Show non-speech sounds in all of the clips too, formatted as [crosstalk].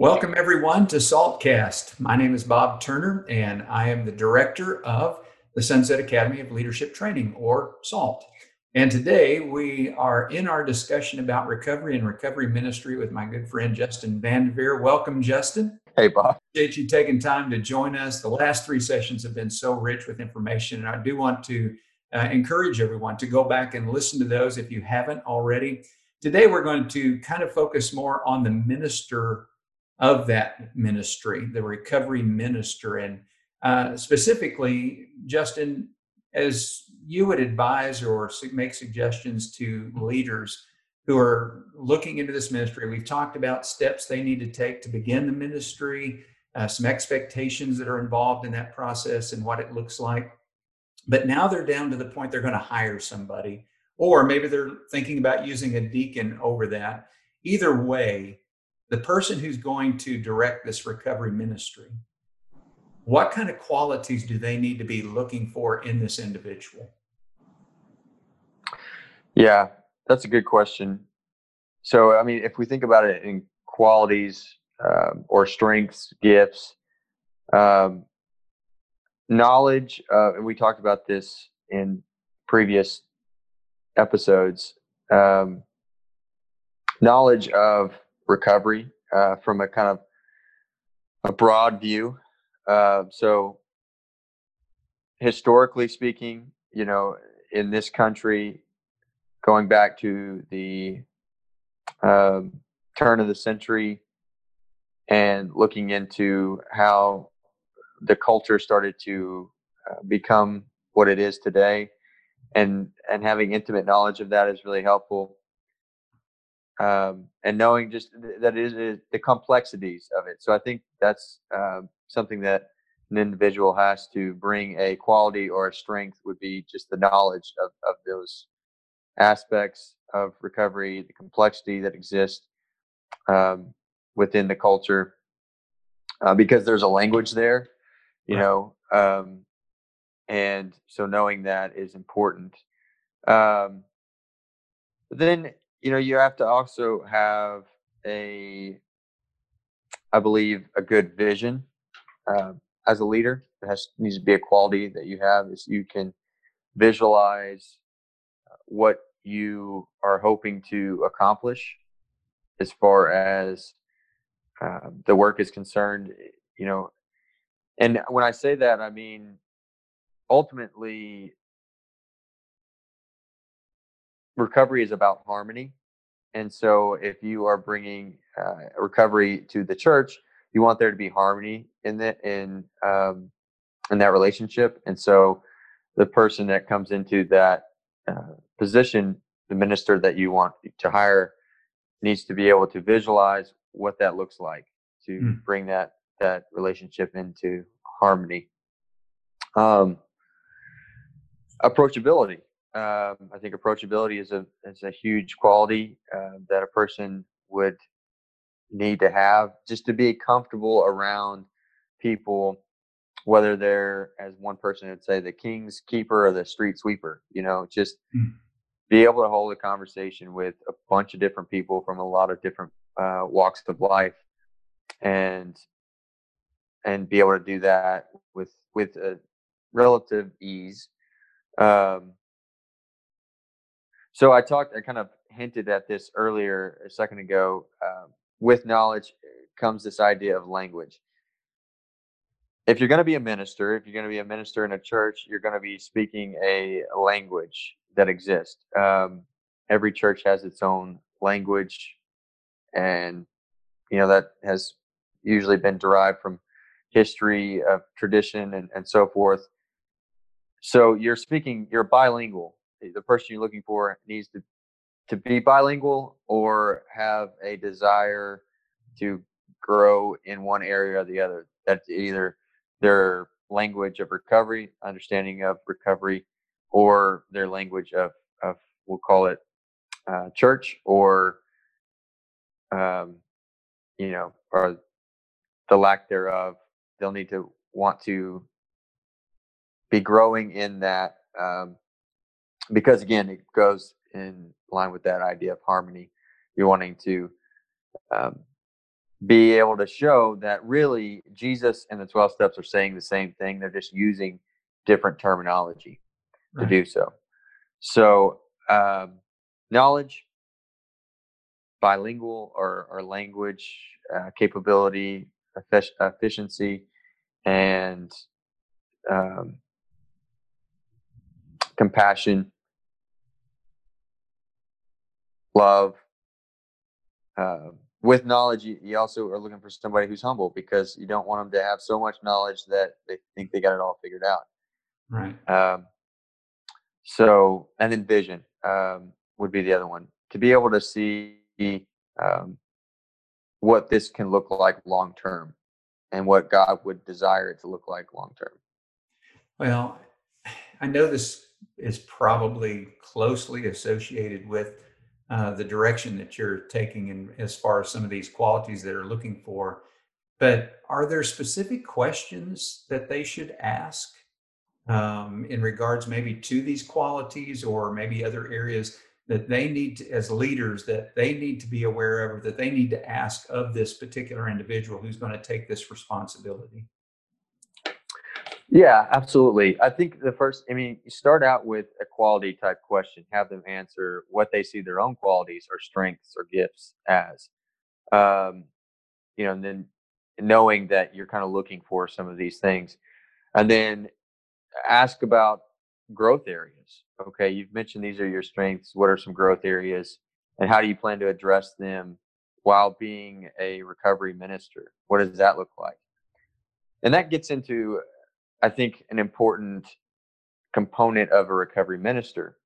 Welcome, everyone, to SALTcast. My name is Bob Turner, and I am the director of the Sunset Academy of Leadership Training, or SALT. And today we are in our discussion about recovery and recovery ministry with my good friend Justin Vanderveer. Welcome, Justin. Hey, Bob. Appreciate you taking time to join us. The last three sessions have been so rich with information, and I do want to uh, encourage everyone to go back and listen to those if you haven't already. Today, we're going to kind of focus more on the minister of that ministry, the recovery minister. And uh, specifically, Justin, as you would advise or make suggestions to leaders who are looking into this ministry, we've talked about steps they need to take to begin the ministry, uh, some expectations that are involved in that process and what it looks like. But now they're down to the point they're going to hire somebody, or maybe they're thinking about using a deacon over that. Either way, the person who's going to direct this recovery ministry, what kind of qualities do they need to be looking for in this individual? Yeah, that's a good question. So, I mean, if we think about it in qualities um, or strengths, gifts, um, knowledge, uh, and we talked about this in previous episodes, um, knowledge of recovery uh, from a kind of a broad view. Uh, so, historically speaking, you know, in this country, going back to the um, turn of the century and looking into how the culture started to uh, become what it is today and and having intimate knowledge of that is really helpful um, and knowing just that it is the complexities of it. So I think that's uh, something that an individual has to bring a quality or a strength would be just the knowledge of, of those aspects of recovery, the complexity that exists um, within the culture, uh, because there's a language there, you right. know, um, and so knowing that is important. Um, then you know, you have to also have a, I believe, a good vision uh, as a leader. It has needs to be a quality that you have is you can visualize uh, what you are hoping to accomplish as far as uh, the work is concerned. You know, and when I say that, I mean ultimately recovery is about harmony. And so, if you are bringing uh, recovery to the church, you want there to be harmony in that in um, in that relationship. And so, the person that comes into that uh, position, the minister that you want to hire, needs to be able to visualize what that looks like to mm. bring that that relationship into harmony. Um, approachability um, I think approachability is a is a huge quality uh, that a person would need to have just to be comfortable around people, whether they're as one person would say the king's keeper or the street sweeper. You know, just mm. be able to hold a conversation with a bunch of different people from a lot of different uh, walks of life, and and be able to do that with with a relative ease. Um, so I talked, I kind of hinted at this earlier a second ago. Uh, with knowledge comes this idea of language. If you're going to be a minister, if you're going to be a minister in a church, you're going to be speaking a language that exists. Um, every church has its own language, and you know that has usually been derived from history of tradition and, and so forth. So you're speaking, you're bilingual the person you're looking for needs to to be bilingual or have a desire to grow in one area or the other. That's either their language of recovery, understanding of recovery, or their language of, of we'll call it uh, church or, um, you know, or the lack thereof. They'll need to want to be growing in that um, because again, it goes in line with that idea of harmony. You're wanting to um, be able to show that really Jesus and the 12 steps are saying the same thing. They're just using different terminology right. to do so. So, um, knowledge, bilingual or, or language uh, capability, efficiency, and um, compassion, love. Uh, with knowledge, you, you, also are looking for somebody who's humble because you don't want them to have so much knowledge that they think they got it all figured out. Right. Um, so, and then vision um, would be the other one to be able to see um, what this can look like long term and what God would desire it to look like long term. Well, I know this is probably closely associated with uh, the direction that you're taking and as far as some of these qualities that are looking for. But are there specific questions that they should ask um, in regards maybe to these qualities or maybe other areas that they need to, as leaders that they need to be aware of or that they need to ask of this particular individual who's going to take this responsibility yeah absolutely i think the first i mean you start out with a quality type question have them answer what they see their own qualities or strengths or gifts as um, you know and then knowing that you're kind of looking for some of these things and then ask about growth areas. Okay, you've mentioned these are your strengths. What are some growth areas, and how do you plan to address them while being a recovery minister? What does that look like? And that gets into, I think, an important component of a recovery minister.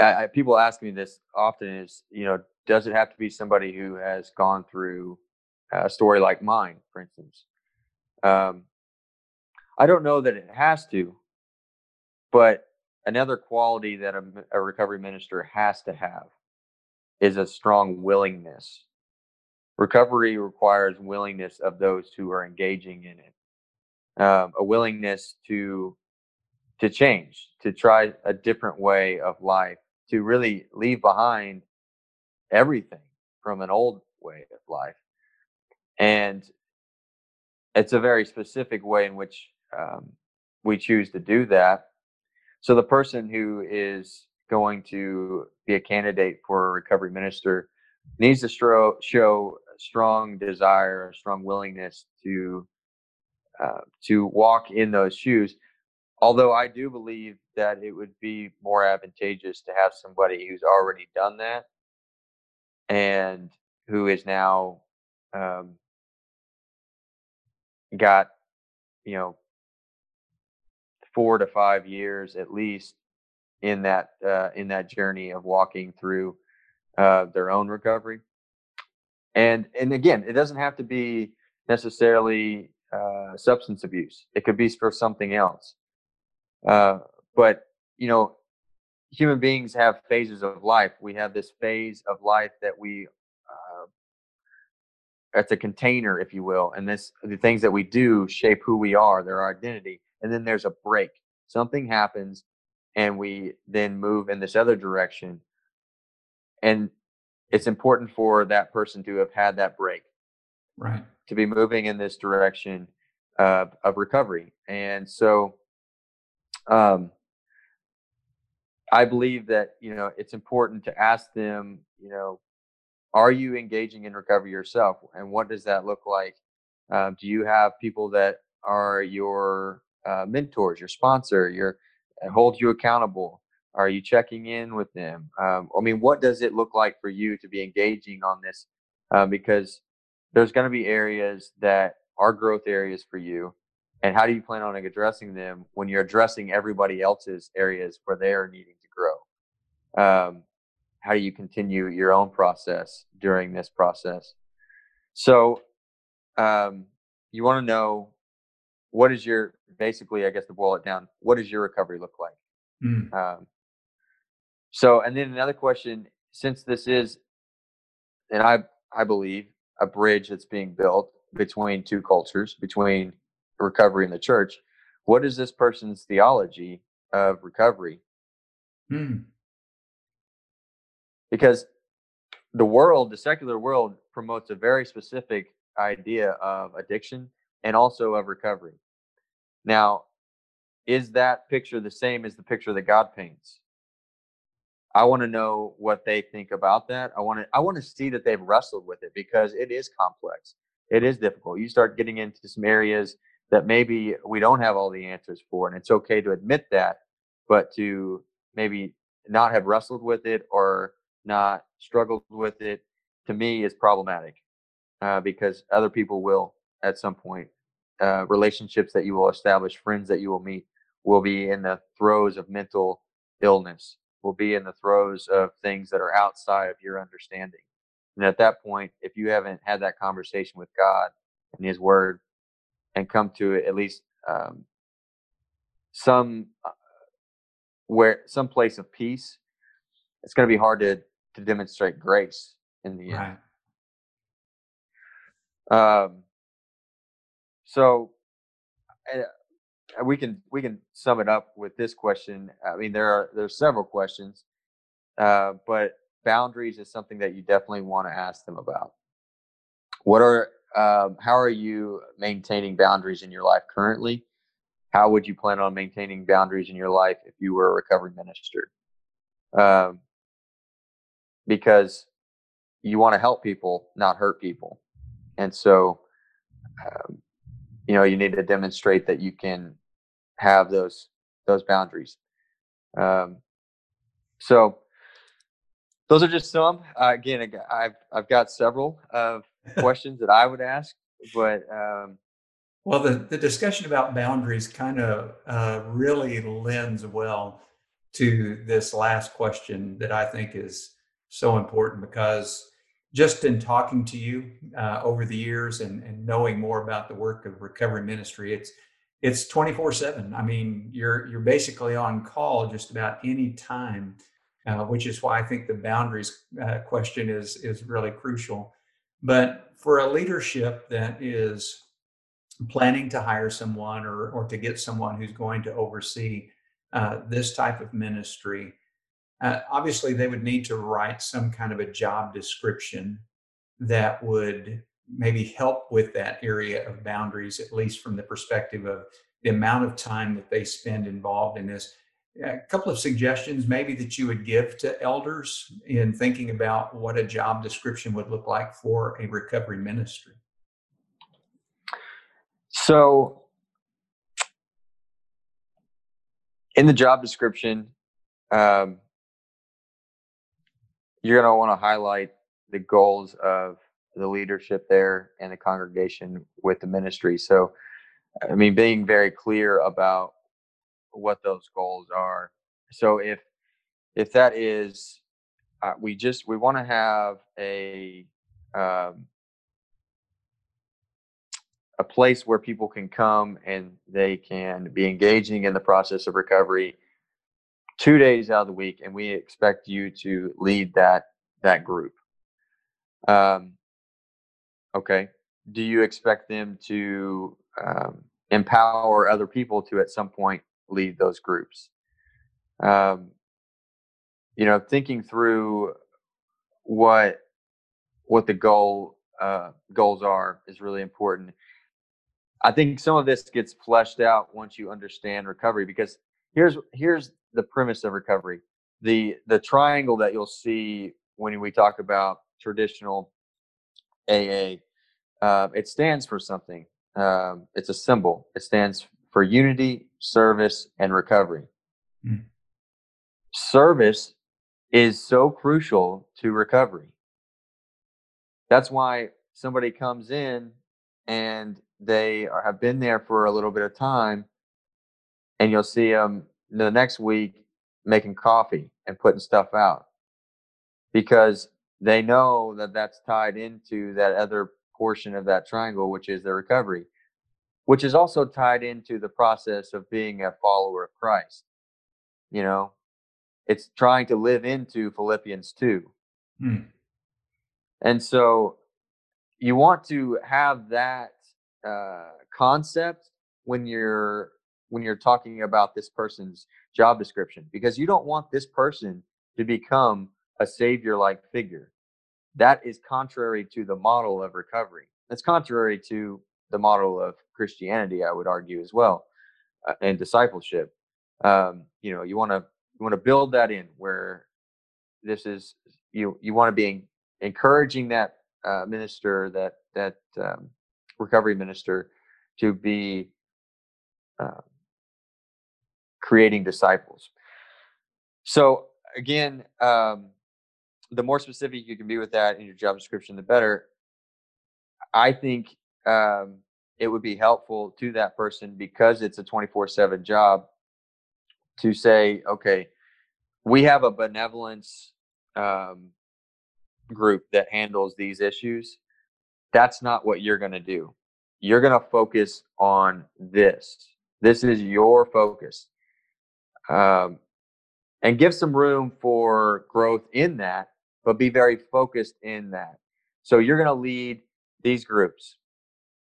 I, I, people ask me this often: is you know, does it have to be somebody who has gone through a story like mine, for instance? Um, I don't know that it has to, but another quality that a, a recovery minister has to have is a strong willingness. Recovery requires willingness of those who are engaging in it, um, a willingness to to change, to try a different way of life, to really leave behind everything from an old way of life. And it's a very specific way in which um, we choose to do that. So the person who is going to be a candidate for a recovery minister needs to show, strong desire, a strong willingness to uh, to walk in those shoes. Although I do believe that it would be more advantageous to have somebody who's already done that and who is now um, got you know four to five years at least in that uh, in that journey of walking through uh, their own recovery. And and again, it doesn't have to be necessarily uh, substance abuse. It could be for something else. Uh, but you know, human beings have phases of life. We have this phase of life that we uh, it's a container, if you will, and this the things that we do shape who we are, their identity and then there's a break. Something happens, and we then move in this other direction. And it's important for that person to have had that break, right? To be moving in this direction uh, of recovery. And so, um, I believe that you know it's important to ask them, you know, are you engaging in recovery yourself, and what does that look like? Um, do you have people that are your uh, mentors, your sponsor, your uh, hold you accountable? Are you checking in with them? Um, I mean, what does it look like for you to be engaging on this? Uh, because there's going to be areas that are growth areas for you. And how do you plan on addressing them when you're addressing everybody else's areas where they are needing to grow? Um, how do you continue your own process during this process? So, um, you want to know what is your basically, I guess to boil it down, what does your recovery look like? Mm. Um, so, and then another question, since this is, and I I believe a bridge that's being built between two cultures, between recovery and the church, what is this person's theology of recovery? Mm. Because the world, the secular world, promotes a very specific idea of addiction and also of recovery. Now, is that picture the same as the picture that God paints? I want to know what they think about that. I want to I want to see that they've wrestled with it because it is complex. It is difficult. You start getting into some areas that maybe we don't have all the answers for and it's okay to admit that, but to maybe not have wrestled with it or not struggled with it to me is problematic uh, because other people will at some point. Uh, relationships that you will establish, friends that you will meet, will be in the throes of mental illness, will be in the throes of things that are outside of your understanding. And at that point, if you haven't had that conversation with God and His Word and come to at least um, some uh, where some place of peace, it's going to be hard to to demonstrate grace in the end. Right. Um, so uh, we can we can sum it up with this question. I mean, there are there's several questions, uh, but boundaries is something that you definitely want to ask them about. What are um, how are you maintaining boundaries in your life currently? How would you plan on maintaining boundaries in your life if you were a recovery minister? Um, because you want to help people, not hurt people. And so, um, you know, you need to demonstrate that you can have those those boundaries. Um, so, those are just some. Uh, again, I've I've got several of [laughs] questions that I would ask, but um, well, the the discussion about boundaries kind of uh, really lends well to this last question that I think is so important because just in talking to you uh, over the years and, and knowing more about the work of recovery ministry, it's it's 24 7 i mean you're you're basically on call just about any time uh, which is why i think the boundaries uh, question is is really crucial. But for a leadership that is planning to hire someone or or to get someone who's going to oversee uh, this type of ministry uh, obviously they would need to write some kind of a job description that would maybe help with that area of boundaries, at least from the perspective of the amount of time that they spend involved in this. A couple of suggestions maybe that you would give to elders in thinking about what a job description would look like for a recovery ministry. So, in the job description, um, you're going to want to highlight the goals of the leadership there and the congregation with the ministry. So, I mean, being very clear about what those goals are. So, if if that is, uh, we just we want to have a um, a place where people can come and they can be engaging in the process of recovery two days out of the week, and we expect you to lead that that group. Um, okay. Do you expect them to um, empower other people to at some point lead those groups? Um, you know, thinking through what what the goal uh, goals are is really important. I think some of this gets fleshed out once you understand recovery because here's here's the premise of recovery. The the triangle that you'll see when we talk about traditional AA, uh, it stands for something. Um, it's a symbol. It stands for unity, service, and recovery. Mm. Service is so crucial to recovery. That's why somebody comes in and they are, have been there for a little bit of time, and you'll see them the next week making coffee and putting stuff out because they know that that's tied into that other portion of that triangle, which is the recovery, which is also tied into the process of being a follower of Christ. You know, it's trying to live into Philippians 2. Hmm. And so you want to have that uh, concept when you're when you're talking about this person's job description because you don't want this person to become a savior like figure. That is contrary to the model of recovery. That's contrary to the model of Christianity, I would argue as well, uh, and discipleship. Um, you know, you want to you want to build that in where this is you you want to be encouraging that uh, minister that that um, recovery minister to be uh, creating disciples. So again, um, the more specific you can be with that in your job description, the better. I think um, it would be helpful to that person because it's a 24 7 job to say, okay, we have a benevolence um, group that handles these issues. That's not what you're going to do. You're going to focus on this. This is your focus. Um, and give some room for growth in that, but be very focused in that. So you're going to lead these groups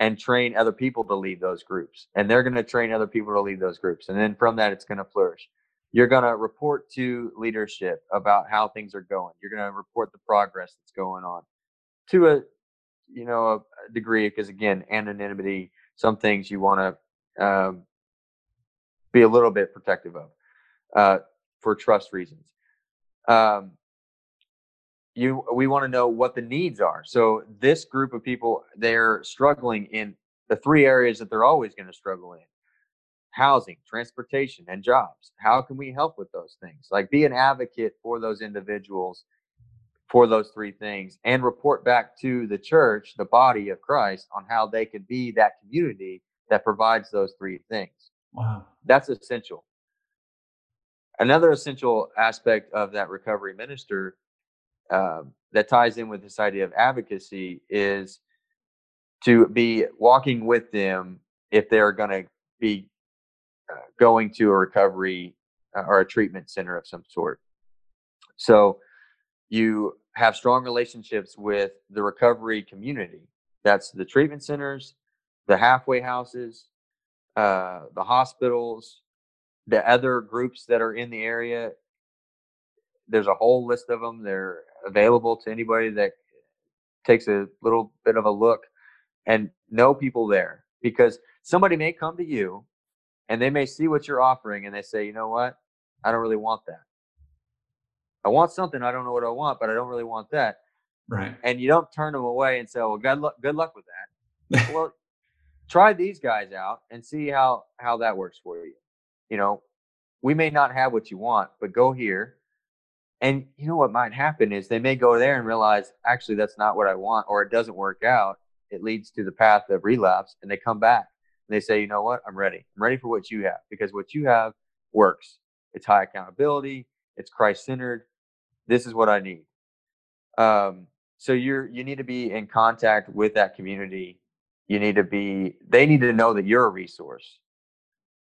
and train other people to lead those groups. And they're going to train other people to lead those groups. And then from that, it's going to flourish. You're going to report to leadership about how things are going. You're going to report the progress that's going on to a, you know, a, degree, because again, anonymity, some things you want to um, be a little bit protective of uh, for trust reasons. Um, you we want to know what the needs are. So this group of people they're struggling in the three areas that they're always going to struggle in housing transportation and jobs. How can we help with those things? Like be an advocate for those individuals for those three things and report back to the church the body of christ on how they could be that community that provides those three things. Wow. That's essential. Another essential aspect of that recovery minister um, that ties in with this idea of advocacy is to be walking with them if they're going to be uh, going to a recovery uh, or a treatment center of some sort. So you have strong relationships with the recovery community. That's the treatment centers, the halfway houses, uh, the hospitals, the other groups that are in the area. There's a whole list of them. They're available to anybody that takes a little bit of a look and know people there because somebody may come to you and they may see what you're offering and they say, you know what? I don't really want that. I want something. I don't know what I want, but I don't really want that. Right. And you don't turn them away and say, well, good luck, good luck with that. [laughs] well, try these guys out and see how, how that works for you. You know, we may not have what you want, but go here and you know what might happen is they may go there and realize, actually, that's not what I want, or it doesn't work out. It leads to the path of relapse, and they come back and they say, you know what, I'm ready. I'm ready for what you have because what you have works. It's high accountability. It's Christ centered. This is what I need. Um, so you're you need to be in contact with that community. You need to be. They need to know that you're a resource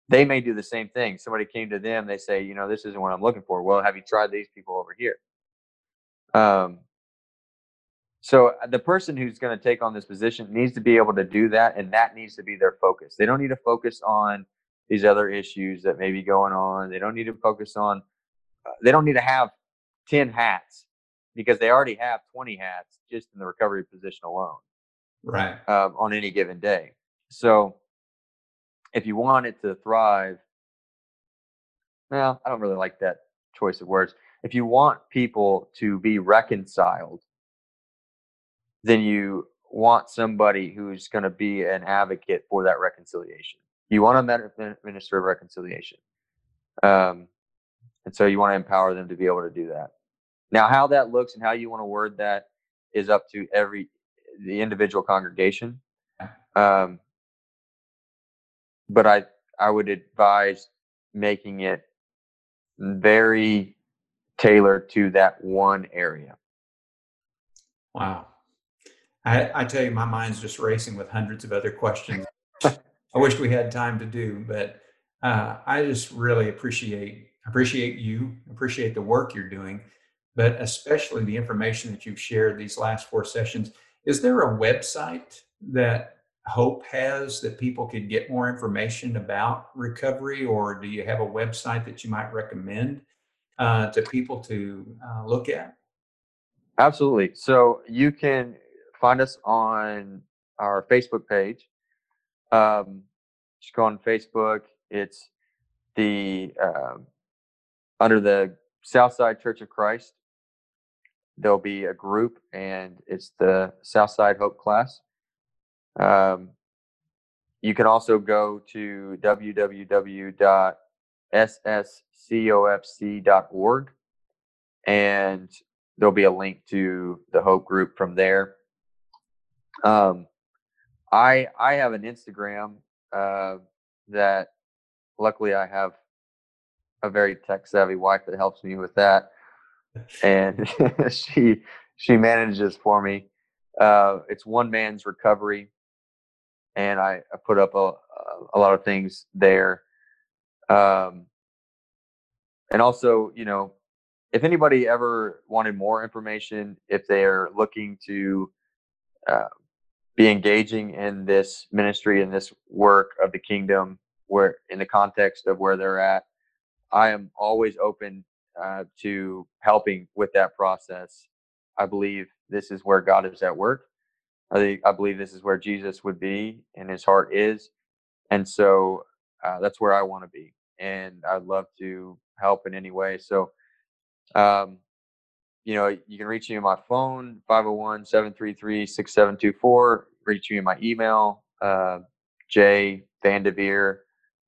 they may do the same thing. Somebody came to them, they say, you know, this isn't what I'm looking for. Well, have you tried these people over here? Um, so uh, the person who's going to take on this position needs to be able to do that, and that needs to be their focus. They don't need to focus on these other issues that may be going on. They don't need to focus on. Uh, they don't need to have ten hats because they already have twenty hats just in the recovery position alone. Right. Um, on any given day. So if you want it to thrive, well, I don't really like that choice of words. If you want people to be reconciled, then you want somebody who's going to be an advocate for that reconciliation. You want a minister of reconciliation. Um, and so you want to empower them to be able to do that. Now, how that looks and how you want to word that is up to every the individual congregation. Um, but I I would advise making it very tailored to that one area. Wow. I, I tell you, my mind's just racing with hundreds of other questions. [laughs] I wish we had time to do, but uh, I just really appreciate appreciate you, appreciate the work you're doing, but especially the information that you've shared these last four sessions. Is there a website that Hope has that people could get more information about recovery, or do you have a website that you might recommend uh, to people to uh, look at? Absolutely. So you can find us on our Facebook page. Um, just go on Facebook. It's the uh, under the Southside Church of Christ. There'll be a group, and it's the Southside Hope class. Um, you can also go to www.sscofc.org, and there'll be a link to the Hope group from there. Um, I I have an Instagram uh, that luckily I have a very tech savvy wife that helps me with that, and [laughs] she she manages for me. Uh, it's one man's recovery, and I, I put up a a lot of things there. Um, and also, you know, if anybody ever wanted more information, if they're looking to uh, be engaging in this ministry and this work of the kingdom, where in the context of where they're at, I am always open uh, to helping with that process. I believe this is where God is at work. I think, I believe this is where Jesus would be and his heart is. And so uh, that's where I want to be. And I'd love to help in any way. So, um, you know, you can reach me on my phone, 501 733 6724. Reach me in my email, uh, J Vandeveer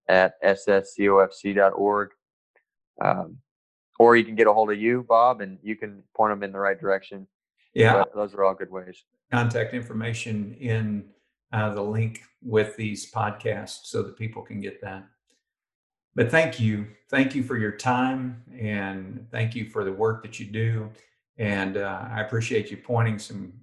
at sscofc.org. Um, or you can get a hold of you, Bob, and you can point them in the right direction. Yeah, but those are all good ways. Contact information in uh, the link with these podcasts so that people can get that. But thank you. Thank you for your time and thank you for the work that you do. And uh, I appreciate you pointing some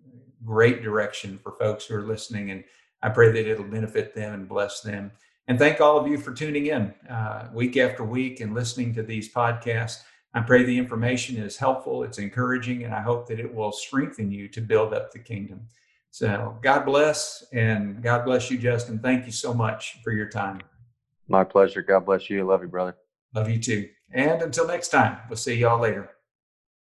great direction for folks who are listening. And I pray that it'll benefit them and bless them. And thank all of you for tuning in uh, week after week and listening to these podcasts. I pray the information is helpful, it's encouraging, and I hope that it will strengthen you to build up the kingdom. So, God bless, and God bless you, Justin. Thank you so much for your time. My pleasure. God bless you. Love you, brother. Love you too. And until next time, we'll see y'all later.